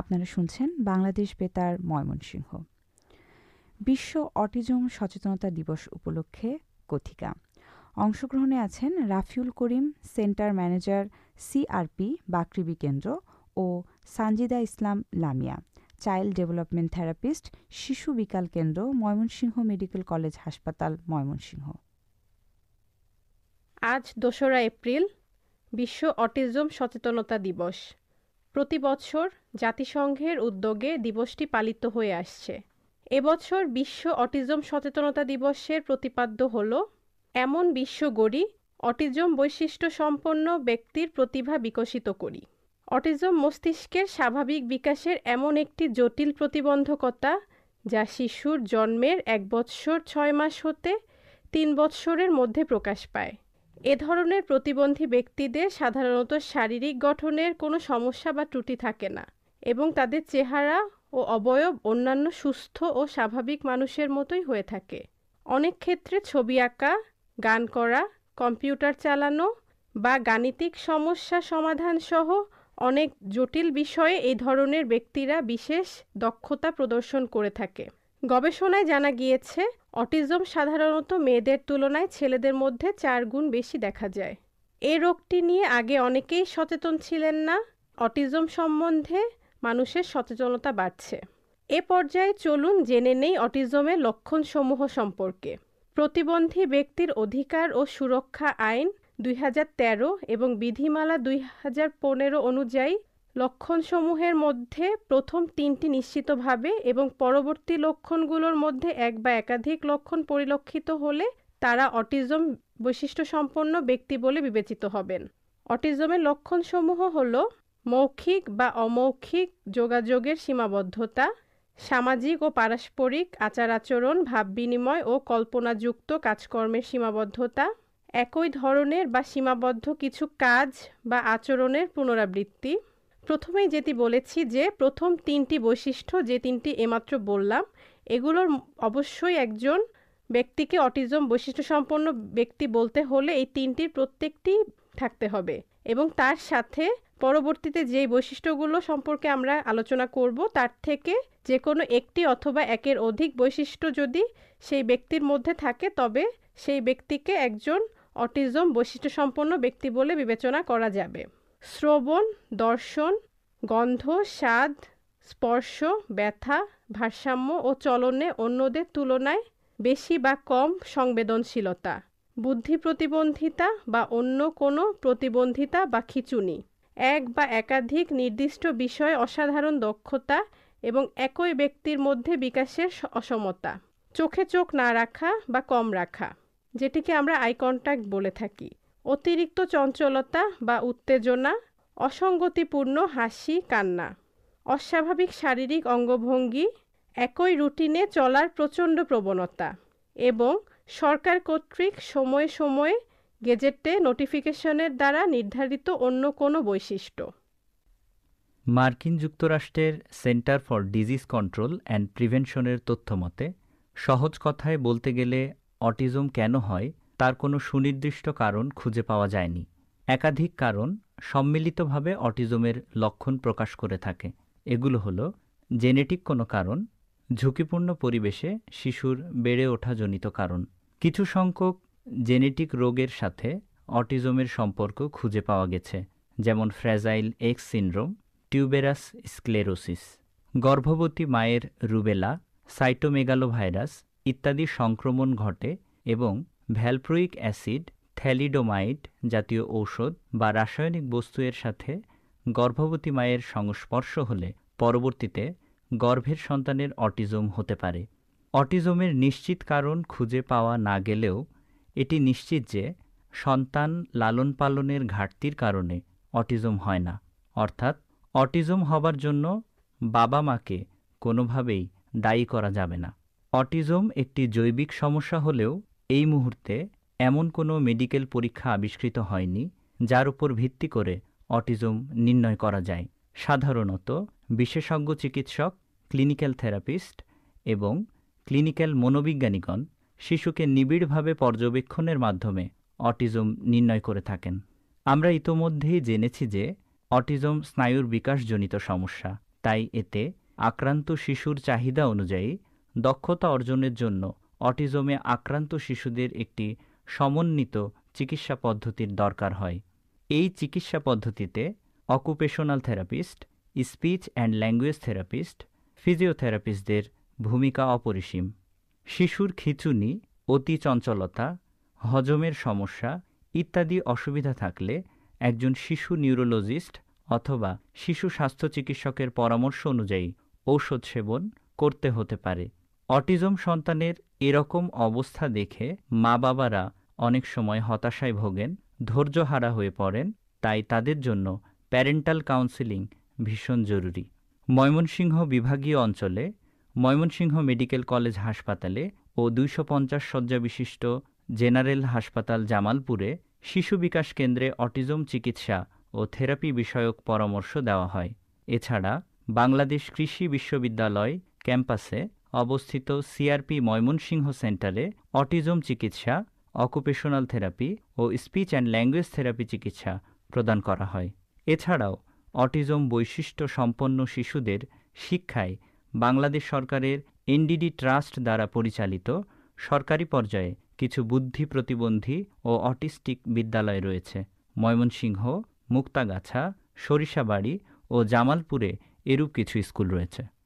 আপনারা শুনছেন বাংলাদেশ বেতার ময়মনসিংহ। বিশ্ব অটিজম সচেতনতা দিবস উপলক্ষে কথিকা। অংশগ্রহণে আছেন Rafiul Karim, centre manager CRP, বাকৃবি কেন্দ্র ও Sanjida Islam Lamia, child development therapist, শিশু বিকাল কেন্দ্র, ময়মনসিংহ মেডিকেল কলেজ হাসপাতাল, ময়মনসিংহ। আজ দোসরা এপ্রিল, বিশ্ব অটিজম সচেতনতা দিবস। প্রতি বছর জাতিসংঘের উদ্যোগে দিবসটি পালিত হয়ে আসছে। এবছর বিশ্ব অটিজম সচেতনতা দিবসের প্রতিপাদ্য হল, এমন বিশ্ব গড়ি, অটিজম বৈশিষ্ট্য সম্পন্ন ব্যক্তির প্রতিভা বিকশিত করি। অটিজম মস্তিষ্কের স্বাভাবিক বিকাশের এমন একটি জটিল প্রতিবন্ধকতা যা শিশুর জন্মের এক বৎসর ছয় মাস হতে তিন বৎসরের মধ্যে প্রকাশ পায়। এ ধরনের প্রতিবন্ধী ব্যক্তিদের সাধারণত শারীরিক গঠনের কোনো সমস্যা বা ত্রুটি থাকে না এবং তাদের চেহারা ও অবয়ব অন্যান্য সুস্থ ও স্বাভাবিক মানুষের মতোই হয়ে থাকে। অনেক ক্ষেত্রে ছবি আঁকা, গান করা, কম্পিউটার চালানো বা গাণিতিক সমস্যা সমাধান সহ অনেক জটিল বিষয়ে এই ধরনের ব্যক্তিরা বিশেষ দক্ষতা প্রদর্শন করে থাকে। গবেষণায় জানা গিয়েছে অটিজম সাধারণত মেয়েদের তুলনায় ছেলেদের মধ্যে চার গুণ বেশি দেখা যায়। এ রোগটি নিয়ে আগে অনেকেই সচেতন ছিলেন না। অটিজম সম্বন্ধে মানুষের সচেতনতা বাড়ছে। এ পর্যায়ে চলুন জেনে নেই অটিজমের লক্ষণসমূহ সম্পর্কে। প্রতিবন্ধী ব্যক্তির অধিকার ও সুরক্ষা আইন দুই হাজার তেরো এবং বিধিমালা দুই হাজার পনেরো অনুযায়ী লক্ষণসমূহের মধ্যে প্রথম তিনটি নিশ্চিতভাবে এবং পরবর্তী লক্ষণগুলোর মধ্যে এক বা একাধিক লক্ষণ পরিলক্ষিত হলে তারা অটিজম বৈশিষ্ট্যসম্পন্ন ব্যক্তি বলে বিবেচিত হবেন। অটিজমের লক্ষণসমূহ হল মৌখিক বা অমৌখিক যোগাযোগের সীমাবদ্ধতা, সামাজিক ও পারস্পরিক আচার আচরণ ভাব বিনিময় ও কল্পনাযুক্ত কাজকর্মের সীমাবদ্ধতা, একই ধরনের বা সীমাবদ্ধ কিছু কাজ বা আচরণের পুনরাবৃত্তি। প্রথমেই যেটি বলেছি যে প্রথম তিনটি বৈশিষ্ট্য যে তিনটি এমাত্র বললাম, এগুলোর অবশ্যই একজন ব্যক্তিকে অটিজম বৈশিষ্ট্য সম্পন্ন ব্যক্তি বলতে হলে এই তিনটির প্রত্যেকটি থাকতে হবে এবং তার সাথে পরবর্তীতে যেই বৈশিষ্ট্যগুলো সম্পর্কে আমরা আলোচনা করব, তার থেকে যে কোনো একটি অথবা একের অধিক বৈশিষ্ট্য যদি সেই ব্যক্তির মধ্যে থাকে, তবে সেই ব্যক্তিকে একজন অটিজম বৈশিষ্ট্য সম্পন্ন ব্যক্তি বলে বিবেচনা করা যাবে। শ্রবণ, দর্শন, গন্ধ, স্বাদ, স্পর্শ, ব্যথা, ভারসাম্য ও চলনে অন্যদের তুলনায় বেশি বা কম সংবেদনশীলতা, বুদ্ধি প্রতিবন্ধিতা বা অন্য কোনো প্রতিবন্ধিতা বা খিচুনি, এক বা একাধিক নির্দিষ্ট বিষয়ে অসাধারণ দক্ষতা এবং একই ব্যক্তির মধ্যে বিকাশের অসমতা, চোখে চোখ না রাখা বা কম রাখা, যেটিকে আমরা আই কন্ট্যাক্ট বলে থাকি। অতিরিক্ত চঞ্চলতা বা উত্তেজনা, অসঙ্গতিপূর্ণ হাসি, কান্না, অস্বাভাবিক শারীরিক অঙ্গভঙ্গি, একই রুটিনে চলার প্রচণ্ড প্রবণতা এবং সরকার কর্তৃক সময়ে সময়ে গেজেটে নোটিফিকেশনের দ্বারা নির্ধারিত অন্য কোনো বৈশিষ্ট্য। মার্কিন যুক্তরাষ্ট্রের centre for disease control and প্রিভেনশনের তথ্য মতে সহজ কথায় বলতে গেলে অটিজম কেন হয় তার কোনো সুনির্দিষ্ট কারণ খুঁজে পাওয়া যায়নি। একাধিক কারণ সম্মিলিতভাবে অটিজমের লক্ষণ প্রকাশ করে থাকে। এগুলো হলো জেনেটিক কোনো কারণ, ঝুঁকিপূর্ণ পরিবেশে শিশুর বেড়ে ওঠাজনিত কারণ। কিছু সংখ্যক জেনেটিক রোগের সাথে অটিজমের সম্পর্ক খুঁজে পাওয়া গেছে, যেমন fragile X syndrome, tuberous sclerosis, গর্ভবতী মায়ের রুবেলা, সাইটোমেগালোভাইরাস ইত্যাদি সংক্রমণ ঘটে এবং ভ্যালপ্রোইক অ্যাসিড থ্যালিডোমাইড জাতীয় ঔষধ বা রাসায়নিক বস্তু এর সাথে গর্ভবতী মায়ের সংস্পর্শ হলে পরবর্তীতে গর্ভের সন্তানের অটিজম হতে পারে। অটিজমের নিশ্চিত কারণ খুঁজে পাওয়া না গেলেও এটি নিশ্চিত যে সন্তান লালন পালনের ঘাটতির কারণে অটিজম হয় না। অর্থাৎ অটিজম হবার জন্য বাবা মাকে কোনোভাবেই দায়ী করা যাবে না। অটিজম একটি জৈবিক সমস্যা হলেও এই মুহূর্তে এমন কোনো মেডিকেল পরীক্ষা আবিষ্কৃত হয়নি যার উপর ভিত্তি করে অটিজম নির্ণয় করা যায়। সাধারণত বিশেষজ্ঞ চিকিৎসক, ক্লিনিক্যাল থেরাপিস্ট এবং ক্লিনিক্যাল মনোবিজ্ঞানীগণ শিশুকে নিবিড়ভাবে পর্যবেক্ষণের মাধ্যমে অটিজম নির্ণয় করে থাকেন। আমরা ইতোমধ্যেই জেনেছি যে অটিজম স্নায়ুর বিকাশজনিত সমস্যা, তাই এতে আক্রান্ত শিশুর চাহিদা অনুযায়ী দক্ষতা অর্জনের জন্য অটিজমে আক্রান্ত শিশুদের একটি সমন্বিত চিকিৎসা পদ্ধতির দরকার হয়। এই চিকিৎসা পদ্ধতিতে occupational therapist speech and language therapist ফিজিওথেরাপিস্টদের ভূমিকা অপরিসীম। শিশুর খিঁচুনি, অতি চঞ্চলতা, হজমের সমস্যা ইত্যাদি অসুবিধা থাকলে একজন শিশু নিউরোলজিস্ট অথবা শিশু স্বাস্থ্য চিকিৎসকের পরামর্শ অনুযায়ী ঔষধ সেবন করতে হতে পারে। অটিজম সন্তানের এরকম অবস্থা দেখে মা বাবারা অনেক সময় হতাশায় ভোগেন, ধৈর্যহারা হয়ে পড়েন, তাই তাদের জন্য প্যারেন্টাল কাউন্সিলিং ভীষণ জরুরি। ময়মনসিংহ বিভাগীয় অঞ্চলে ময়মনসিংহ মেডিকেল কলেজ হাসপাতালে ও দুইশো পঞ্চাশ শয্যা বিশিষ্ট জেনারেল হাসপাতাল জামালপুরে শিশু বিকাশ কেন্দ্রে অটিজম চিকিৎসা ও থেরাপি বিষয়ক পরামর্শ দেওয়া হয়। এছাড়া বাংলাদেশ কৃষি বিশ্ববিদ্যালয় ক্যাম্পাসে অবস্থিত সিআরপি ময়মনসিংহ সেন্টারে অটিজম চিকিৎসা, অকুপেশনাল থেরাপি ও স্পিচ অ্যান্ড ল্যাঙ্গুয়েজ থেরাপি চিকিৎসা প্রদান করা হয়। এছাড়াও, অটিজম বৈশিষ্ট্য সম্পন্ন শিশুদের শিক্ষায় বাংলাদেশ সরকারের এনডিডি ট্রাস্ট দ্বারা পরিচালিত সরকারি পর্যায়ে কিছু বুদ্ধি প্রতিবন্ধী ও অটিস্টিক বিদ্যালয় রয়েছে। ময়মনসিংহ, মুক্তাগাছা, সরিষাবাড়ি ও জামালপুরে এরূপ কিছু স্কুল রয়েছে।